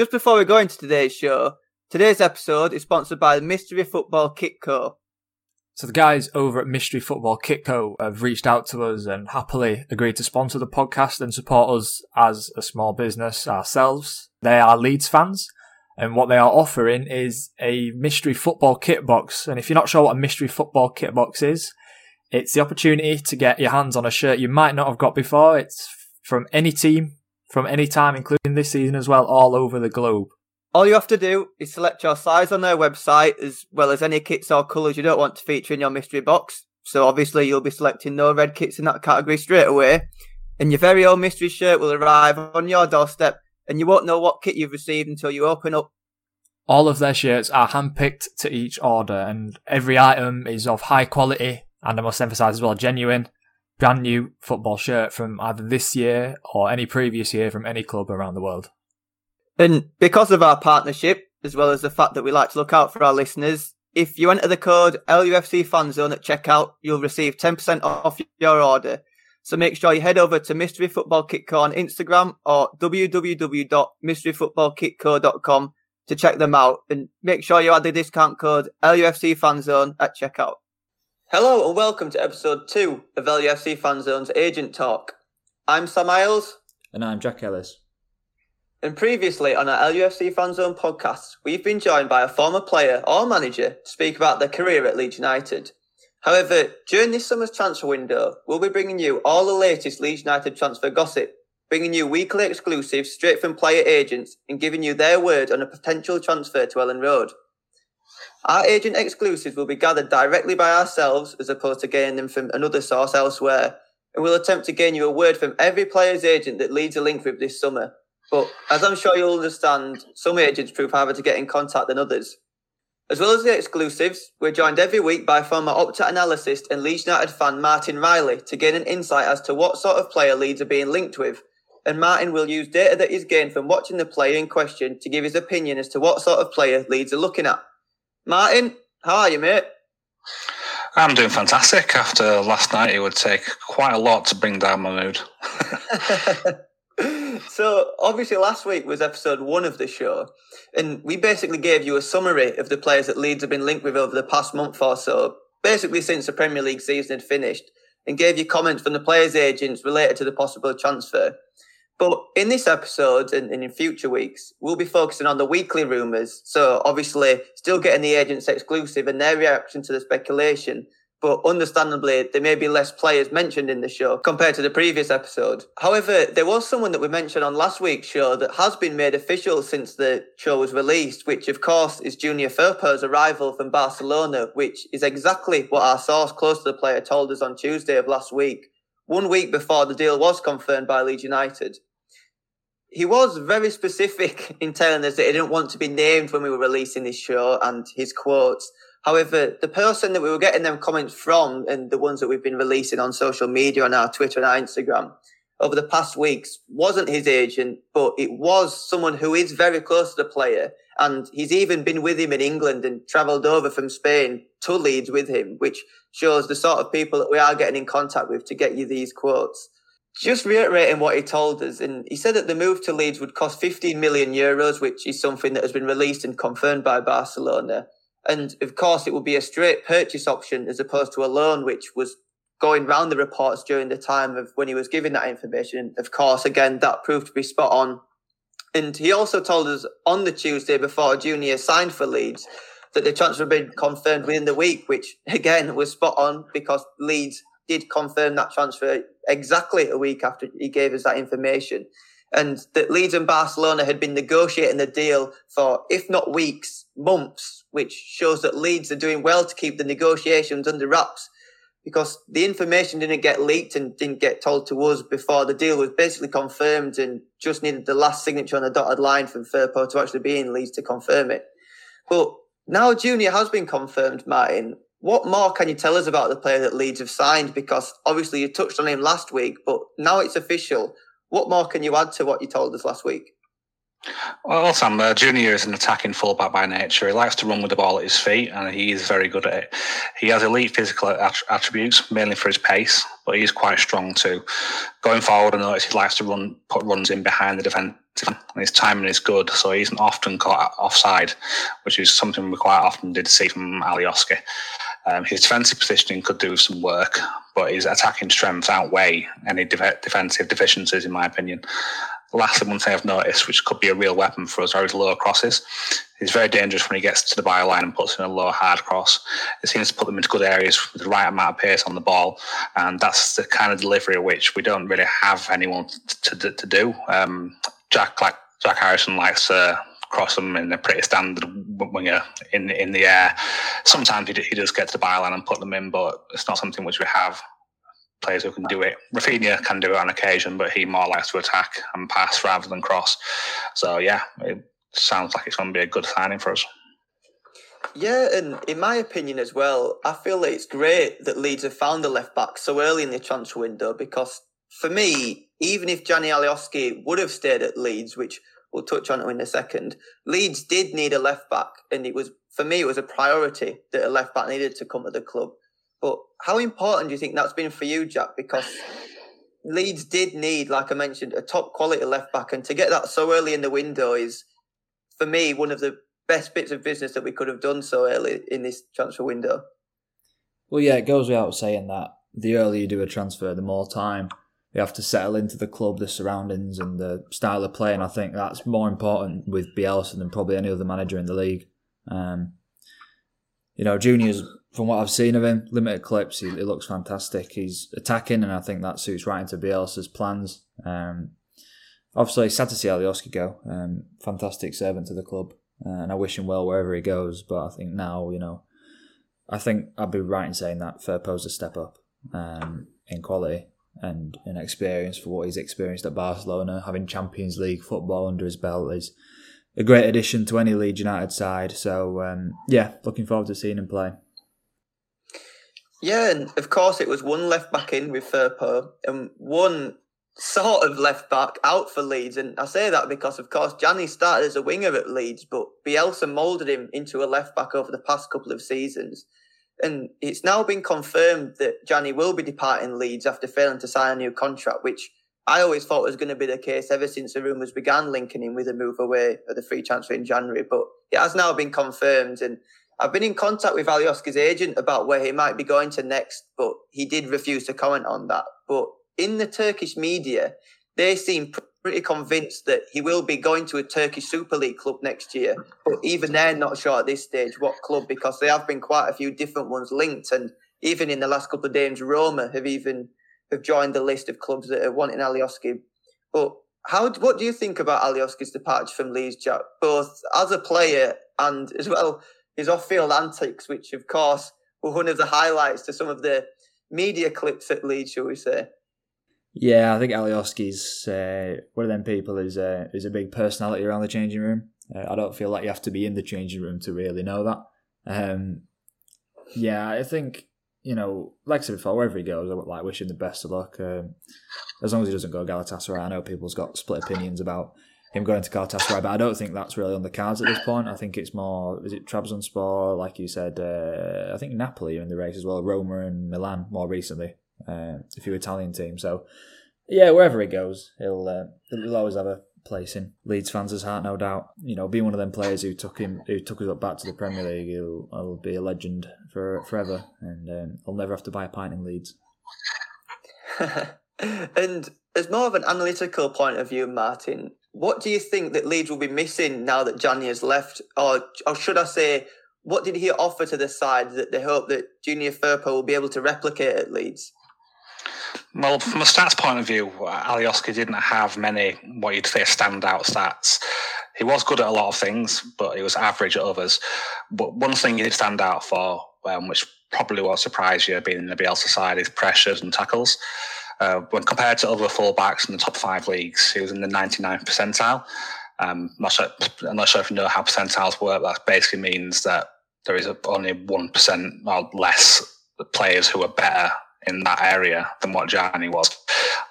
Just before we go into today's show, today's episode is sponsored by Mystery Football Kit Co. So the guys over at Mystery Football Kitco have reached out to us and happily agreed to sponsor the podcast and support us as a small business ourselves. They are Leeds fans and what they are offering is a mystery football kit box. And if you're not sure what a mystery football kit box is, it's the opportunity to get your hands on a shirt you might not have got before. It's from any team, from any time, including this season as well, all over the globe. All you have to do is select your size on their website as well as any kits or colours you don't want to feature in your mystery box. So obviously you'll be selecting no red kits in that category straight away. And your very own mystery shirt will arrive on your doorstep and you won't know what kit you've received until you open up. All of their shirts are handpicked to each order and every item is of high quality and I must emphasise as well genuine, brand new football shirt from either this year or any previous year from any club around the world. And because of our partnership, as well as the fact that we like to look out for our listeners, if you enter the code LUFC FanZone at checkout, you'll receive 10% off your order. So make sure you head over to Mystery Football Kitco on Instagram or www.mysteryfootballkitco.com to check them out and make sure you add the discount code LUFC FanZone at checkout. Hello and welcome to episode 2 of LUFC FanZone's Agent Talk. I'm Sam Miles. And I'm Jack Ellis. And previously on our LUFC FanZone podcast, we've been joined by a former player or manager to speak about their career at Leeds United. However, during this summer's transfer window, we'll be bringing you all the latest Leeds United transfer gossip, bringing you weekly exclusives straight from player agents and giving you their word on a potential transfer to Elland Road. Our agent exclusives will be gathered directly by ourselves as opposed to getting them from another source elsewhere, and we'll attempt to gain you a word from every player's agent that leads a link with this summer. But as I'm sure you'll understand, some agents prove harder to get in contact than others. As well as the exclusives, we're joined every week by former Opta analyst and Leeds United fan Martin Riley to gain an insight as to what sort of player Leeds are being linked with. And Martin will use data that he's gained from watching the player in question to give his opinion as to what sort of player Leeds are looking at. Martin, how are you, mate? I'm doing fantastic. After last night, it would take quite a lot to bring down my mood. so obviously last week was episode one of the show and we basically gave you a summary of the players that leeds have been linked with over the past month or so basically since the premier league season had finished and gave you comments from the players agents related to the possible transfer but in this episode and, in future weeks we'll be focusing on the weekly rumours so obviously still getting the agents exclusive and their reaction to the speculation but understandably, there may be less players mentioned in the show compared to the previous episode. However, there was someone that we mentioned on last week's show that has been made official since the show was released, which of course is Junior Firpo's arrival from Barcelona, which is exactly what our source close to the player told us on Tuesday of last week, one week before the deal was confirmed by Leeds United. He was very specific in telling us that he didn't want to be named when we were releasing this show and his quotes However, the person that we were getting them comments from and the ones that we've been releasing on social media on our Twitter and our Instagram over the past weeks wasn't his agent, but it was someone who is very close to the player. And he's even been with him in England and travelled over from Spain to Leeds with him, which shows the sort of people that we are getting in contact with to get you these quotes. Just reiterating what he told us, and he said that the move to Leeds would cost 15 million euros, which is something that has been released and confirmed by Barcelona. And of course, it would be a straight purchase option as opposed to a loan, which was going round the reports during the time of when he was giving that information. Of course, again, that proved to be spot on. And he also told us on the Tuesday before Junior signed for Leeds that the transfer had been confirmed within the week, which again was spot on because Leeds did confirm that transfer exactly a week after he gave us that information. And that Leeds and Barcelona had been negotiating the deal for, if not weeks, months which shows that Leeds are doing well to keep the negotiations under wraps because the information didn't get leaked and didn't get told to us before the deal was basically confirmed and just needed the last signature on the dotted line from Firpo to actually be in Leeds to confirm it. But now Junior has been confirmed, Martin. What more can you tell us about the player that Leeds have signed? Because obviously you touched on him last week, but now it's official. What more can you add to what you told us last week? Well, Sam, uh, Junior is an attacking fullback by nature. He likes to run with the ball at his feet, and he is very good at it. He has elite physical attributes, mainly for his pace, but he's quite strong too. Going forward, I notice he likes to run, put runs in behind the defence. And his timing is good, so he isn't often caught offside, which is something we quite often did see from Alioski. Um, his defensive positioning could do some work, but his attacking strengths outweigh any de- defensive deficiencies, in my opinion. Lastly, one thing I've noticed, which could be a real weapon for us, are his lower crosses. He's very dangerous when he gets to the byline and puts in a low hard cross. It seems to put them into good areas with the right amount of pace on the ball, and that's the kind of delivery which we don't really have anyone to, to, to do. Um, Jack like Jack Harrison likes to cross them in a pretty standard winger in in the air. Sometimes he, he does get to the byline and put them in, but it's not something which we have players who can do it. Raphinha can do it on occasion, but he more likes to attack and pass rather than cross. So yeah, it sounds like it's going to be a good signing for us. Yeah, and in my opinion as well, I feel that it's great that Leeds have found a left back so early in the transfer window because for me, even if Gianni Alioski would have stayed at Leeds, which we'll touch on it in a second, Leeds did need a left back, and it was for me it was a priority that a left back needed to come to the club. But how important do you think that's been for you, Jack? Because Leeds did need, like I mentioned, a top quality left back, and to get that so early in the window is, for me, one of the best bits of business that we could have done so early in this transfer window. Well, yeah, it goes without saying that the earlier you do a transfer, the more time you have to settle into the club, the surroundings, and the style of play. And I think that's more important with Bielsa than probably any other manager in the league. Um, you know, Junior's from what I've seen of him, limited clips, he, he, looks fantastic. He's attacking, and I think that suits right into Bielsa's plans. Um, obviously, sad to see Alioski go. Um, fantastic servant to the club, uh, and I wish him well wherever he goes. But I think now, you know, I think I'd be right in saying that Firpo's a step up um, in quality and an experience for what he's experienced at Barcelona. Having Champions League football under his belt is a great addition to any Leeds United side. So, um, yeah, looking forward to seeing him play. Yeah, and of course it was one left back in with Firpo and one sort of left back out for Leeds. And I say that because, of course, Gianni started as a winger at Leeds, but Bielsa moulded him into a left back over the past couple of seasons. And it's now been confirmed that Gianni will be departing Leeds after failing to sign a new contract, which I always thought was going to be the case ever since the rumours began linking him with a move away at the free transfer in January. But it has now been confirmed. And I've been in contact with Alioski's agent about where he might be going to next, but he did refuse to comment on that. But in the Turkish media, they seem pretty convinced that he will be going to a Turkish Super League club next year. But even they're not sure at this stage what club because there have been quite a few different ones linked. And even in the last couple of days, Roma have even have joined the list of clubs that are wanting Alioski. But how what do you think about Alioski's departure from Leeds, Jack? Both as a player and as well his off-field antics, which of course were one of the highlights to some of the media clips at Leeds, shall we say? Yeah, I think Alioski's uh, one of them people who's a, who's a big personality around the changing room. Uh, I don't feel like you have to be in the changing room to really know that. Um, yeah, I think you know, like I said before, wherever he goes, I would like wish him the best of luck. Um, as long as he doesn't go Galatasaray, I know people's got split opinions about him going to Galatasaray, but I don't think that's really on the cards at this point. I think it's more, is it Trabzonspor, like you said, uh, I think Napoli are in the race as well, Roma and Milan more recently, uh, a few Italian teams. So, yeah, wherever he goes, he'll, uh, he'll always have a place in Leeds fans' heart, no doubt. You know, being one of them players who took him, who took us up back to the Premier League, he'll, he'll be a legend for forever, and um, he'll never have to buy a pint in Leeds. and as more of an analytical point of view, Martin, what do you think that Leeds will be missing now that Gianni has left? Or, or should I say, what did he offer to the side that they hope that Junior Firpo will be able to replicate at Leeds? Well, from a stats point of view, Alioski didn't have many what you'd say standout stats. He was good at a lot of things, but he was average at others. But one thing he did stand out for, um, which probably won't surprise you being in the Bielsa side, is pressures and tackles. Uh, when compared to other fullbacks in the top five leagues, he was in the 99th percentile. Um, not sure, I'm not sure if you know how percentiles work. That basically means that there is only 1% or less players who are better in that area than what Gianni was.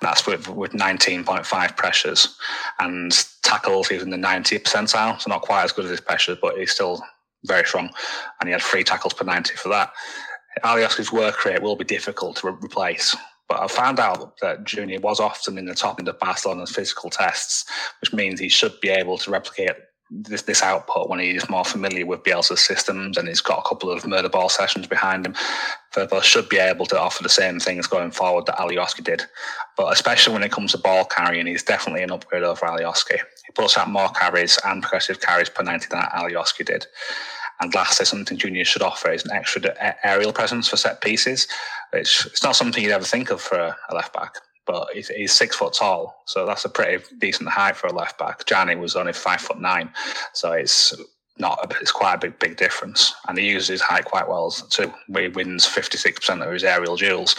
That's with, with 19.5 pressures. And tackles, he was in the 90th percentile, so not quite as good as his pressures, but he's still very strong. And he had three tackles per 90 for that. Alioski's work rate will be difficult to re- replace. But I found out that Junior was often in the top end of Barcelona's physical tests, which means he should be able to replicate this, this output when he's more familiar with Bielsa's systems and he's got a couple of murder ball sessions behind him. Further, should be able to offer the same things going forward that Alioski did. But especially when it comes to ball carrying, he's definitely an upgrade over Alioski. He puts out more carries and progressive carries per 90 than Alioski did. And lastly, something Junior should offer is an extra aerial presence for set pieces. It's, it's not something you'd ever think of for a left back but he's, he's, six foot tall, so that's a pretty decent height for a left back. Gianni was only five foot nine, so it's not it's quite a big big difference. And he uses his height quite well too. He wins fifty six percent of his aerial duels,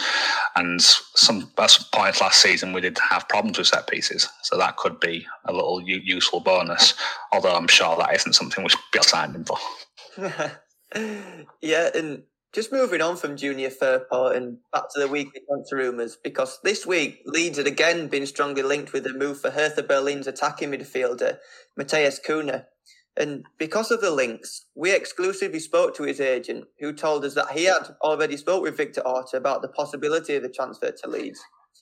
and some at some points last season we did have problems with set pieces, so that could be a little useful bonus. Although I'm sure that isn't something we should be him for. yeah, and just moving on from Junior Firpo and back to the weekly transfer rumours, because this week Leeds had again been strongly linked with the move for Hertha Berlin's attacking midfielder, Matheus Cunha. And because of the links, we exclusively spoke to his agent, who told us that he had already spoke with Victor Orta about the possibility of the transfer to Leeds,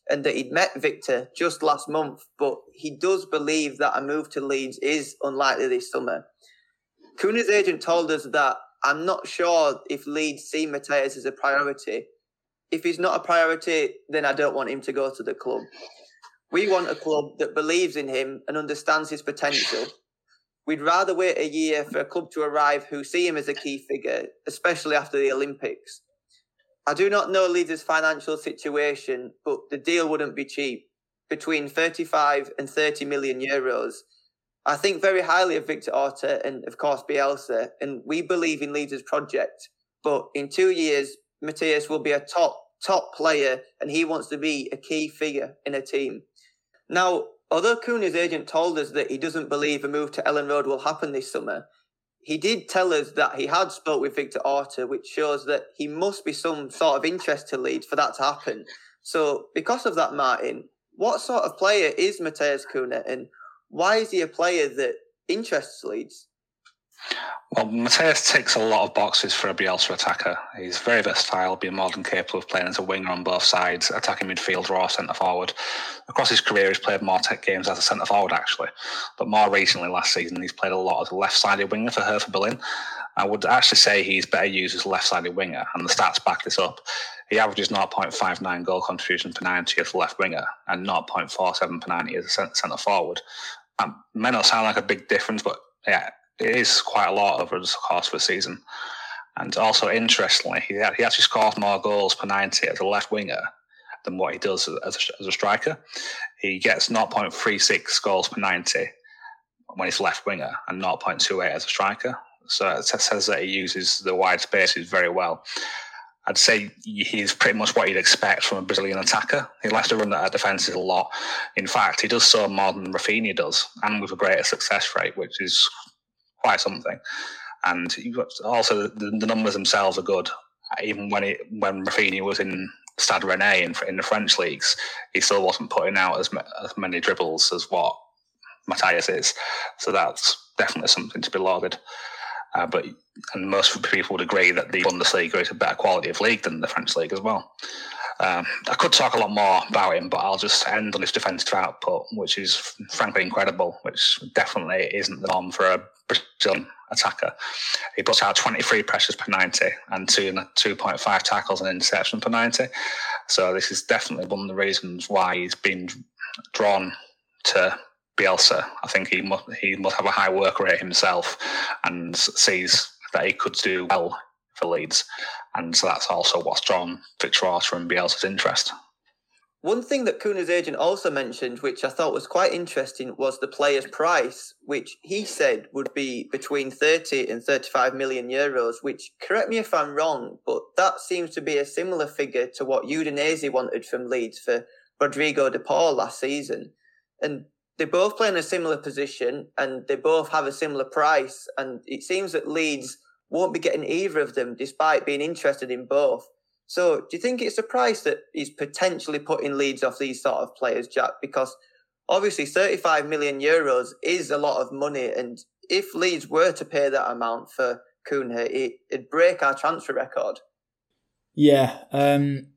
and that he'd met Victor just last month, but he does believe that a move to Leeds is unlikely this summer. Cunha's agent told us that I'm not sure if Leeds see Matheus as a priority. If he's not a priority, then I don't want him to go to the club. We want a club that believes in him and understands his potential. We'd rather wait a year for a club to arrive who see him as a key figure, especially after the Olympics. I do not know Leeds' financial situation, but the deal wouldn't be cheap. Between 35 and 30 million euros, I think very highly of Victor Orta and, of course, Bielsa, and we believe in Leeds' project. But in two years, Matheus will be a top, top player, and he wants to be a key figure in a team. Now, although Cunha's agent told us that he doesn't believe a move to Elland Road will happen this summer, he did tell us that he had spoke with Victor Orta, which shows that he must be some sort of interest to Leeds for that to happen. So, because of that, Martin, what sort of player is Matheus Cunha, and why is he a player that interests Leeds? Well, Matheus ticks a lot of boxes for a Bielsa attacker. He's very versatile, being more than capable of playing as a winger on both sides, attacking midfield or centre forward. Across his career, he's played more tech games as a centre forward, actually. But more recently, last season, he's played a lot as a left sided winger for Hertha Berlin. I would actually say he's better used as a left sided winger, and the stats back this up. He averages 0.59 goal contribution per 90 as a left winger and 0.47 per 90 as a centre forward. Um, may not sound like a big difference, but yeah, it is quite a lot over the course of a season. And also, interestingly, he, he actually scores more goals per 90 as a left winger than what he does as a, as a striker. He gets 0.36 goals per 90 when he's left winger and 0.28 as a striker. So it says that he uses the wide spaces very well. I'd say he's pretty much what you'd expect from a Brazilian attacker. He likes to run at defences a lot. In fact, he does so more than Raphinha does, and with a greater success rate, which is quite something. And also the, the numbers themselves are good. Even when it when Raphinha was in Stade Rennais in, in the French leagues, he still wasn't putting out as, as many dribbles as what Matheus is. So that's definitely something to be lauded. Uh, but and most people would agree that the Bundesliga is a better quality of league than the French league as well. Um, I could talk a lot more about him, but I'll just end on his defensive output, which is frankly incredible, which definitely isn't the norm for a Brazilian attacker. He puts out 23 pressures per 90 and two, 2.5 tackles and interception per 90. So this is definitely one of the reasons why he's been drawn to Bielsa. I think he must, he must have a high work rate himself and sees that he could do well for Leeds. And so that's also what's drawn Orta and Bielsa's interest. One thing that Cunha's agent also mentioned, which I thought was quite interesting, was the player's price, which he said would be between 30 and 35 million euros, which, correct me if I'm wrong, but that seems to be a similar figure to what Udinese wanted from Leeds for Rodrigo de Paul last season. And they both play in a similar position and they both have a similar price. And it seems that Leeds won't be getting either of them despite being interested in both. So do you think it's a price that is potentially putting Leeds off these sort of players, Jack? Because obviously 35 million euros is a lot of money. And if Leeds were to pay that amount for Cunha, it, it'd break our transfer record. Yeah, um,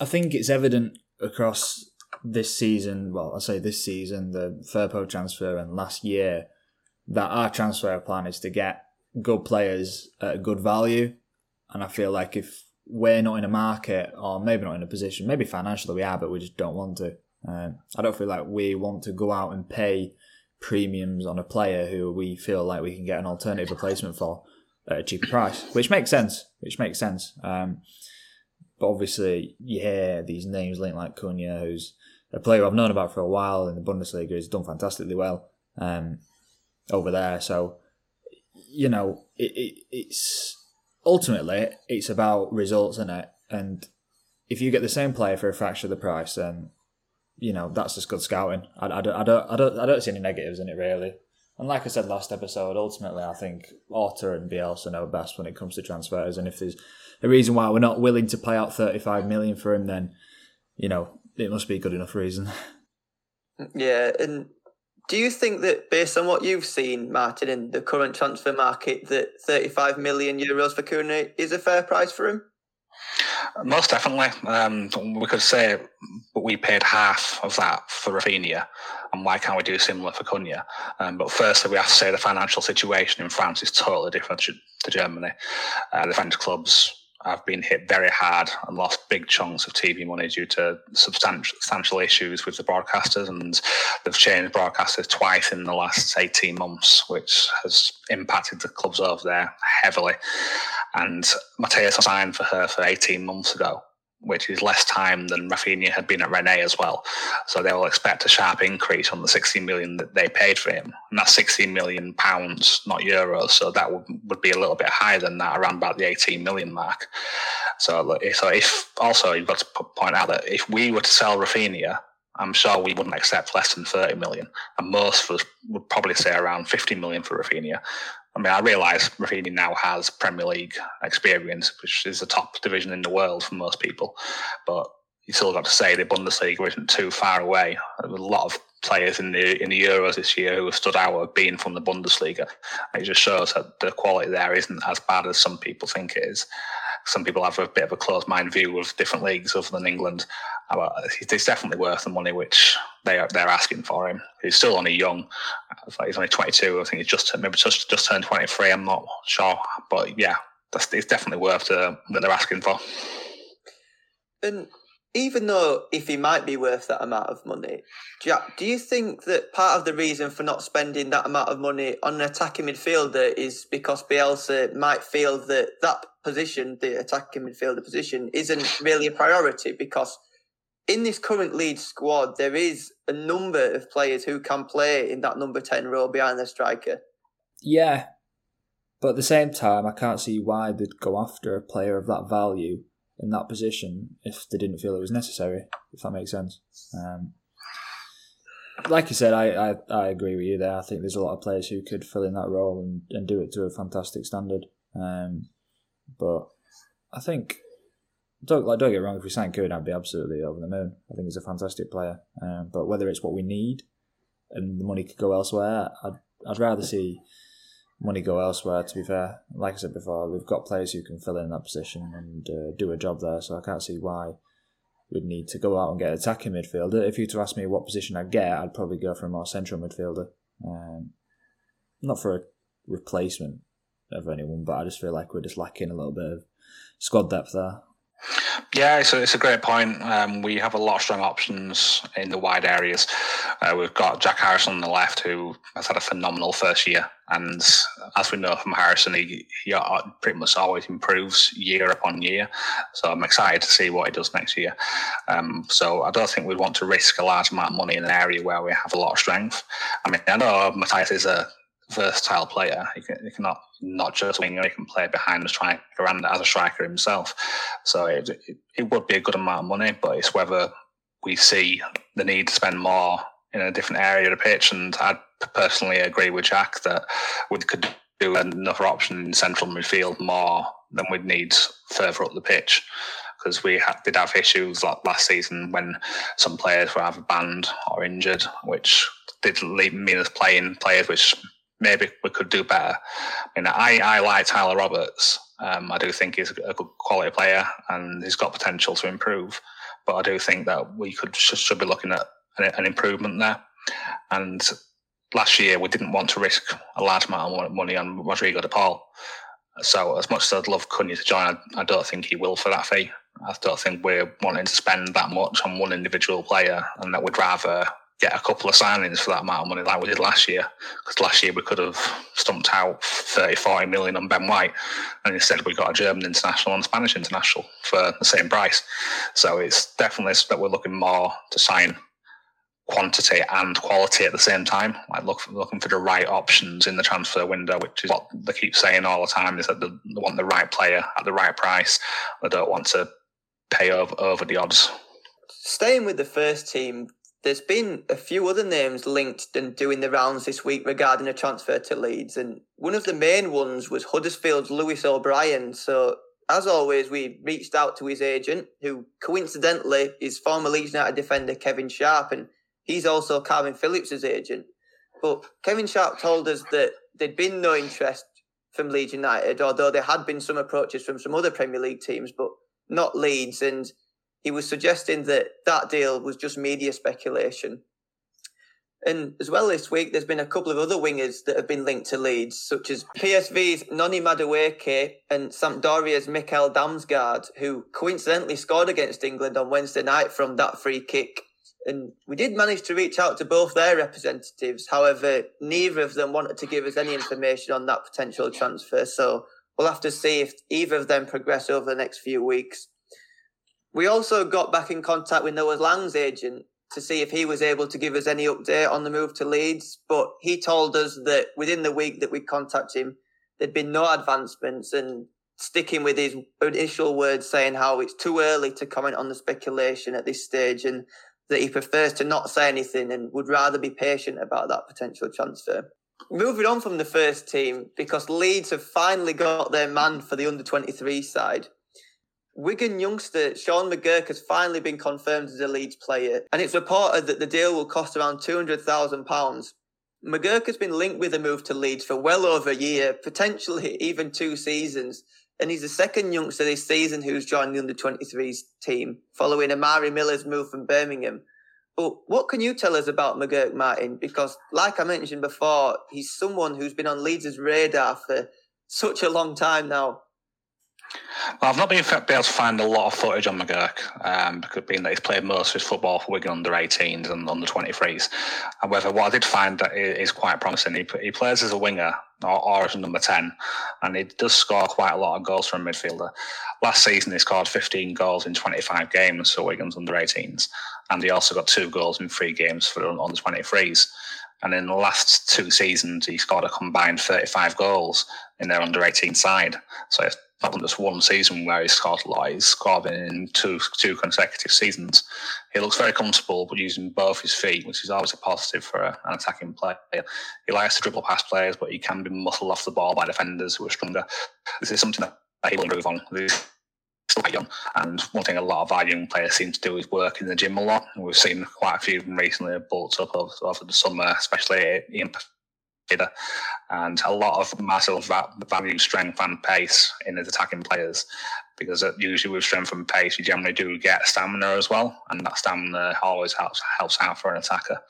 I think it's evident across this season. Well, I say this season, the Firpo transfer, and last year that our transfer plan is to get good players at a good value. And I feel like if we're not in a market, or maybe not in a position, maybe financially we are, but we just don't want to. Um, I don't feel like we want to go out and pay premiums on a player who we feel like we can get an alternative replacement for at a cheaper price, which makes sense. Which makes sense. Um, but obviously, you hear these names linked like Cunha, who's a player I've known about for a while in the Bundesliga. He's done fantastically well. Um, over there. So, you know, it, it, it's ultimately it's about results in it. And if you get the same player for a fraction of the price, then you know that's just good scouting. I, I, don't, I don't I don't I don't see any negatives in it really. And like I said last episode, ultimately I think Orta and Bielsa know best when it comes to transfers. And if there's a reason why we're not willing to pay out 35 million for him, then you know it must be a good enough reason. Yeah, and do you think that, based on what you've seen, Martin, in the current transfer market, that 35 million euros for Cunha is a fair price for him? Most definitely. Um, we could say we paid half of that for Raphinha, and why can't we do similar for Cunha? Um, but firstly, we have to say the financial situation in France is totally different to Germany. Uh, the French clubs have been hit very hard and lost big chunks of TV money due to substantial, substantial issues with the broadcasters, and they've changed broadcasters twice in the last eighteen months, which has impacted the clubs over there heavily. And Matheus signed for Hertha eighteen months ago, which is less time than Raphinha had been at Rennes as well. So they will expect a sharp increase on the 16 million that they paid for him. And that's 16 million pounds, not euros. So that would, would be a little bit higher than that, around about the 18 million mark. So, so if also you've got to point out that if we were to sell Raphinha, I'm sure we wouldn't accept less than 30 million. And most of us would probably say around 50 million for Raphinha. I mean, I realise Raphinha now has Premier League experience, which is the top division in the world for most people, but you still got to say the Bundesliga isn't too far away. A lot of players in the in the Euros this year who have stood out of being from the Bundesliga. It just shows that the quality there isn't as bad as some people think it is. Some people have a bit of a closed mind view of different leagues other than England. It's definitely worth the money which they are they're asking for him. He's still only young. He's only 22. I think he's just maybe just just turned 23. I'm not sure, but yeah, that's it's definitely worth the, that they're asking for. And even though if he might be worth that amount of money, Jack, do you think that part of the reason for not spending that amount of money on an attacking midfielder is because Bielsa might feel that that position, the attacking midfielder position, isn't really a priority because in this current Leeds squad, there is a number of players who can play in that number 10 role behind the striker. Yeah, but at the same time, I can't see why they'd go after a player of that value in that position if they didn't feel it was necessary, if that makes sense. Um, like you said, I, I, I, agree with you there. I think there's a lot of players who could fill in that role and, and do it to a fantastic standard. Um, but I think don't like don't get wrong. If we sign Cunha, I'd be absolutely over the moon. I think he's a fantastic player. Um, but whether it's what we need and the money could go elsewhere, I'd I'd rather see money go elsewhere. To be fair, like I said before, we've got players who can fill in that position and uh, do a job there. So I can't see why we'd need to go out and get an attacking midfielder. If you were to ask me what position I'd get, I'd probably go for a more central midfielder. Um, not for a replacement of anyone, but I just feel like we're just lacking a little bit of squad depth there. Yeah, it's a, it's a great point. Um, we have a lot of strong options in the wide areas. Uh, we've got Jack Harrison on the left, who has had a phenomenal first year. And as we know from Harrison, he, he pretty much always improves year upon year. So I'm excited to see what he does next year. Um, so I don't think we'd want to risk a large amount of money in an area where we have a lot of strength. I mean, I know Matheus is a versatile player. He can, he cannot not just winger, he can play behind the striker and as a striker himself. So it, it, it, would be a good amount of money, but it's whether we see the need to spend more in a different area of the pitch. And I personally agree with Jack that we could do another option in central midfield more than we'd need further up the pitch. Because we did have issues like last season when some players were either banned or injured, which did leave, mean us playing players which maybe we could do better. I mean, I, I like Tyler Roberts. Um, I do think he's a good quality player and he's got potential to improve. But I do think that we could should, be looking at an, an improvement there. And last year we didn't want to risk a large amount of money on Rodrigo de Paul. So as much as I'd love Cunha to join, I, I, don't think he will for that fee. I don't think we're wanting to spend that much on one individual player, and that we'd rather get a couple of signings for that amount of money like we did last year. Because last year we could have stumped out 30, 40 million on Ben White, and instead we got a German international and Spanish international for the same price. So it's definitely that we're looking more to sign quantity and quality at the same time. Like look, looking for the right options in the transfer window, which is what they keep saying all the time: is that they, they want the right player at the right price. They don't want to pay over over the odds. Staying with the first team, there's been a few other names linked and doing the rounds this week regarding a transfer to Leeds, and one of the main ones was Huddersfield's Lewis O'Brien. So, as always, we reached out to his agent, who coincidentally is former Leeds United defender Kevin Sharp, and he's also Kalvin Phillips' agent. But Kevin Sharp told us that there'd been no interest from Leeds United, although there had been some approaches from some other Premier League teams, but not Leeds. And he was suggesting that that deal was just media speculation. And as well this week, there's been a couple of other wingers that have been linked to Leeds, such as PSV's Noni Madueke and Sampdoria's Mikkel Damsgaard, who coincidentally scored against England on Wednesday night from that free kick. And we did manage to reach out to both their representatives. However, neither of them wanted to give us any information on that potential transfer. So we'll have to see if either of them progress over the next few weeks. We also got back in contact with Noah Lang's agent to see if he was able to give us any update on the move to Leeds, but he told us that within the week that we contact him, there'd been no advancements and sticking with his initial words saying how it's too early to comment on the speculation at this stage and that he prefers to not say anything and would rather be patient about that potential transfer. Moving on from the first team, because Leeds have finally got their man for the under 23 side. Wigan youngster Sean McGurk has finally been confirmed as a Leeds player, and it's reported that the deal will cost around £200,000. McGurk has been linked with a move to Leeds for well over a year, potentially even two seasons, and he's the second youngster this season who's joined the under 23s team, following Amari Miller's move from Birmingham. But what can you tell us about McGurk Martin? Because, like I mentioned before, he's someone who's been on Leeds' radar for such a long time now. Well, I've not been able to find a lot of footage on McGurk, um, being that he's played most of his football for Wigan under 18s and under 23s. However, what I did find that is quite promising. He, he plays as a winger or, or, as a number 10, and he does score quite a lot of goals from a midfielder. Last season, he scored 15 goals in 25 games for Wigan's under 18s, and he also got two goals in three games for under 23s. And in the last two seasons, he scored a combined 35 goals in their under 18 side. So not just one season where he scored lot. He's scored in two two consecutive seasons. He looks very comfortable, but using both his feet, which is always a positive for an attacking player. He likes to dribble past players, but he can be muscled off the ball by defenders who are stronger. This is something that he will improve on. He's still young, and one thing a lot of our young players seem to do is work in the gym a lot. We've seen quite a few of them recently bulked up over, over the summer, especially Ian and a lot of Marcel value strength and pace in his attacking players because usually with strength and pace you generally do get stamina as well, and that stamina always helps helps out for an attacker.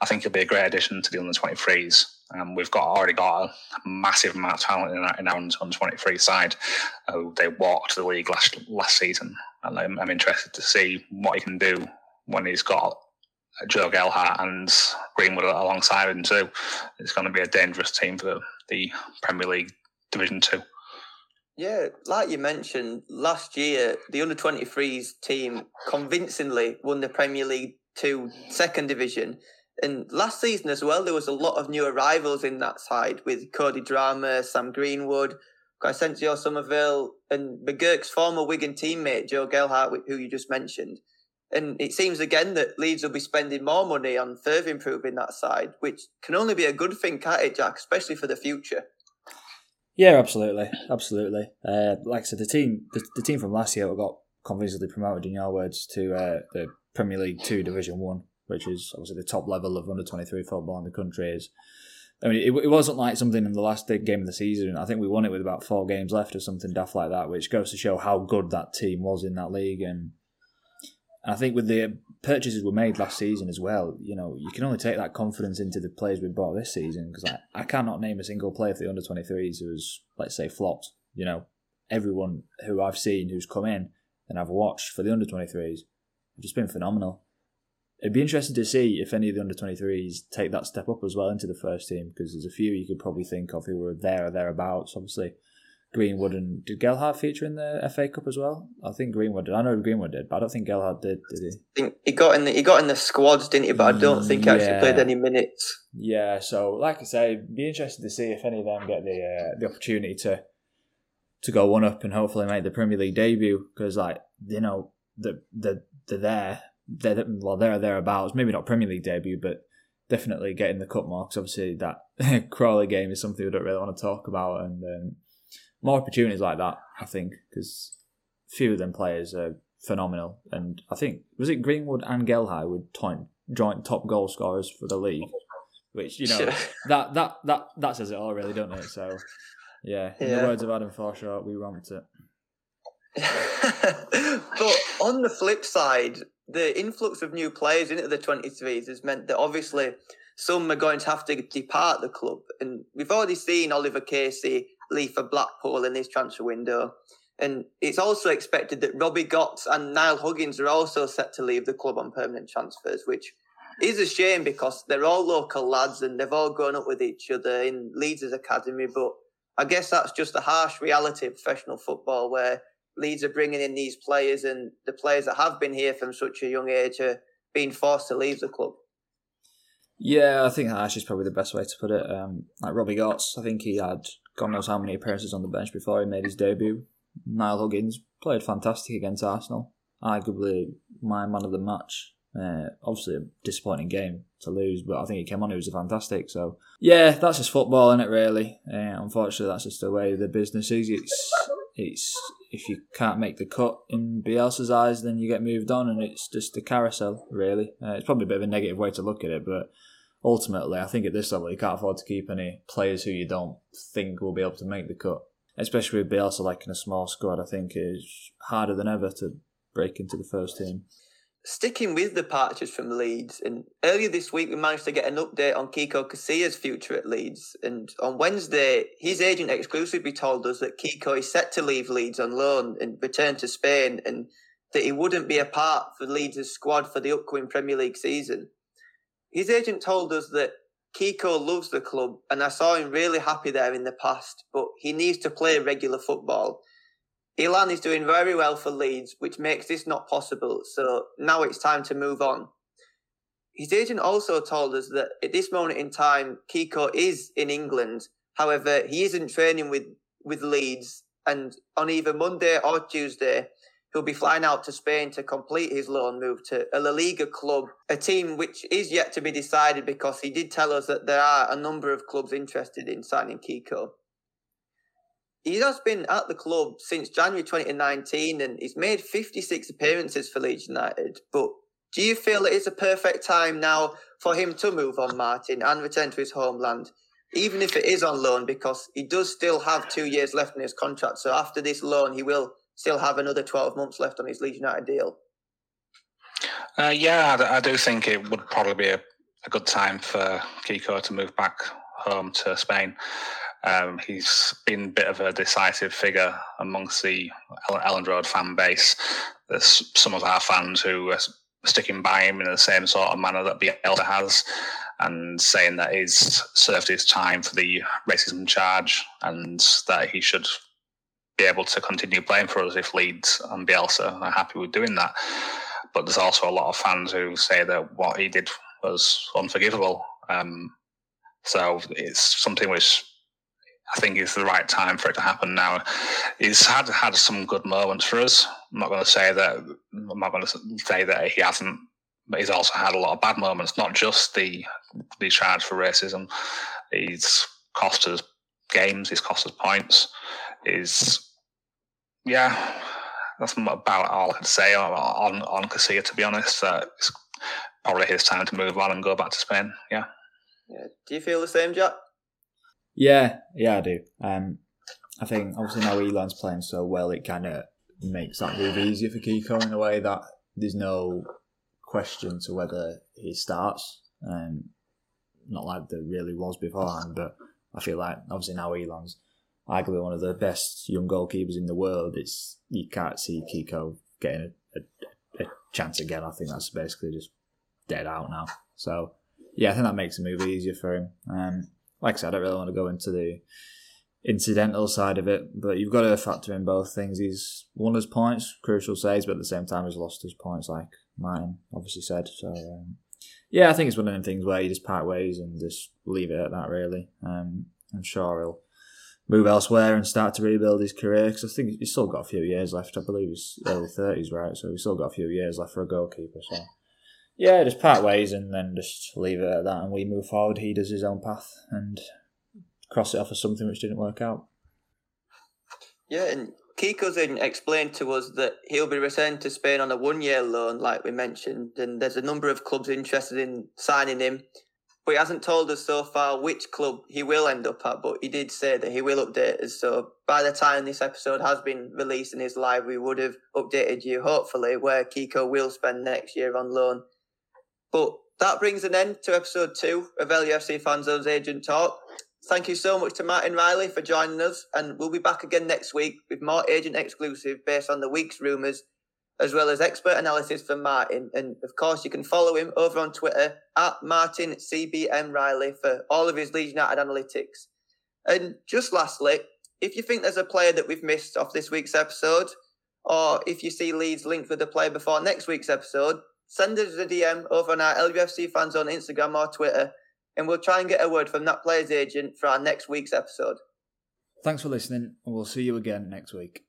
I think he'll be a great addition to the under 23s. Um, we've got already got a massive amount of talent in our, in our under 23 side. Uh, they walked the league last last season, and I'm, I'm interested to see what he can do when he's got Joe Gelhardt and Greenwood alongside him too. It's going to be a dangerous team for the Premier League Division Two. Yeah, like you mentioned, last year the under 23s team convincingly won the Premier League Two Second Division. And last season as well, there was a lot of new arrivals in that side with Cody Drameh, Sam Greenwood, Crysencio Summerville, and McGurk's former Wigan teammate, Joe Gelhardt, who you just mentioned. And it seems again that Leeds will be spending more money on further improving that side, which can only be a good thing, can't it, Jack? Especially for the future. Yeah, absolutely, absolutely. Uh, like I said, the team, the, the, team from last year got convincingly promoted, in your words, to uh, the Premier League Two Division One, which is obviously the top level of under twenty three football in the country. Is I mean, it, it wasn't like something in the last game of the season. I think we won it with about four games left or something daft like that, which goes to show how good that team was in that league. And, and I think with the purchases we made last season as well, you know, you can only take that confidence into the players we bought this season because I, I cannot name a single player for the under 23s who who's, let's say, flopped. You know, everyone who I've seen who's come in and I've watched for the under 23s have just been phenomenal it'd be interesting to see if any of the under 23s take that step up as well into the first team because there's a few you could probably think of who were there or thereabouts. Obviously, Greenwood and did Gelhardt feature in the FA Cup as well? I think Greenwood did. I know Greenwood did, but I don't think Gelhardt did. Did he? I think he got in the he got in the squads, didn't he? But I don't think he actually Yeah. played any minutes. Yeah. So, like I say, be interested to see if any of them get the uh, the opportunity to to go one up and hopefully make the Premier League debut because, like, you know, the the they're there. They're well, they're thereabouts. Maybe not Premier League debut, but definitely getting the cup marks. Obviously, that Crawley game is something we don't really want to talk about, and um, more opportunities like that. I think because few of them players are phenomenal, and I think was it Greenwood and Gelhardt were joint joint top goal scorers for the league, which you know that that that that says it all, really, don't it? So. Yeah, in the words of Adam Forshaw, we ramped it. but on the flip side, the influx of new players into the 23s has meant that obviously some are going to have to depart the club. And we've already seen Oliver Casey for Blackpool in this transfer window. And it's also expected that Robbie Gotts and Niall Huggins are also set to leave the club on permanent transfers, which is a shame because they're all local lads and they've all grown up with each other in Leeds' academy. But I guess that's just the harsh reality of professional football where Leeds are bringing in these players, and the players that have been here from such a young age are being forced to leave the club. Yeah, I think harsh is probably the best way to put it. Um, like Robbie Gotts, I think he had God knows how many appearances on the bench before he made his debut. Niall Huggins played fantastic against Arsenal. Arguably my man of the match. Uh, obviously a disappointing game to lose, but I think he came on. He was fantastic. So yeah, that's just football, isn't it? Really. Uh, unfortunately, that's just the way the business is. It's it's if you can't make the cut in Bielsa's eyes, then you get moved on, and it's just a carousel. Really, uh, it's probably a bit of a negative way to look at it, but ultimately, I think at this level, you can't afford to keep any players who you don't think will be able to make the cut. Especially with Bielsa like in a small squad, I think is harder than ever to break into the first team. Sticking with departures from Leeds, and earlier this week we managed to get an update on Kiko Casilla's future at Leeds. And on Wednesday, his agent exclusively told us that Kiko is set to leave Leeds on loan and return to Spain, and that he wouldn't be a part for Leeds' squad for the upcoming Premier League season. His agent told us that Kiko loves the club, and I saw him really happy there in the past, but he needs to play regular football. Illan is doing very well for Leeds, which makes this not possible. So now it's time to move on. His agent also told us that at this moment in time, Kiko is in England. However, he isn't training with, with Leeds. And on either Monday or Tuesday, he'll be flying out to Spain to complete his loan move to a La Liga club, a team which is yet to be decided because he did tell us that there are a number of clubs interested in signing Kiko he has been at the club since January 2019 and he's made 56 appearances for Leeds United. But do you feel it is a perfect time now for him to move on, Martin, and return to his homeland, even if it is on loan, because he does still have two years left in his contract? So after this loan, he will still have another 12 months left on his Leeds United deal. Uh, yeah, I do think it would probably be a, a good time for Kiko to move back home to Spain. Um, he's been a bit of a decisive figure amongst the El- Elland Road fan base. There's some of our fans who are sticking by him in the same sort of manner that Bielsa has, and saying that he's served his time for the racism charge and that he should be able to continue playing for us if Leeds and Bielsa are happy with doing that. But there's also a lot of fans who say that what he did was unforgivable. Um, so it's something which I think is the right time for it to happen now. He's had had some good moments for us. I'm not going to say that. I'm not going to say that he hasn't, but he's also had a lot of bad moments. Not just the the charge for racism. He's cost us games. He's cost us points. Is yeah, that's about all I can say on on, on Casilla. To be honest, uh, it's probably his time to move on and go back to Spain. Yeah. Yeah. Do you feel the same, Jack? Yeah, yeah, I do. Um, I think obviously now Illan's playing so well, it kind of makes that move easier for Kiko in a way that there's no question to whether he starts. Um, not like there really was beforehand, but I feel like obviously now Illan's arguably one of the best young goalkeepers in the world. It's you can't see Kiko getting a, a, a chance again. I think that's basically just dead out now. So yeah, I think that makes the move easier for him. Um, like I said, I don't really want to go into the incidental side of it, but you've got to factor in both things. He's won his points, crucial saves, but at the same time, he's lost his points, like Martin obviously said. So, um, yeah, I think it's one of them things where you just part ways and just leave it at that, really. Um, I'm sure he'll move elsewhere and start to rebuild his career because I think he's still got a few years left. I believe he's early 30s, right? So he's still got a few years left for a goalkeeper. So, yeah, just part ways and then just leave it at that and we move forward. He does his own path and cross it off as something which didn't work out. Yeah, and Kiko's in explained to us that he'll be returned to Spain on a one year loan, like we mentioned, and there's a number of clubs interested in signing him. But he hasn't told us so far which club he will end up at, but he did say that he will update us. So by the time this episode has been released and is live, we would have updated you, hopefully, where Kiko will spend next year on loan. But that brings an end to episode two of LUFC Fanzone's Agent Talk. Thank you so much to Martin Riley for joining us, and we'll be back again next week with more agent exclusive based on the week's rumours, as well as expert analysis from Martin. And of course, you can follow him over on Twitter at Martin CBM Riley for all of his Leeds United analytics. And just lastly, if you think there's a player that we've missed off this week's episode, or if you see Leeds linked with a player before next week's episode, send us a DM over on our LUFC Fanzone Instagram or Twitter and we'll try and get a word from that player's agent for our next week's episode. Thanks for listening, and we'll see you again next week.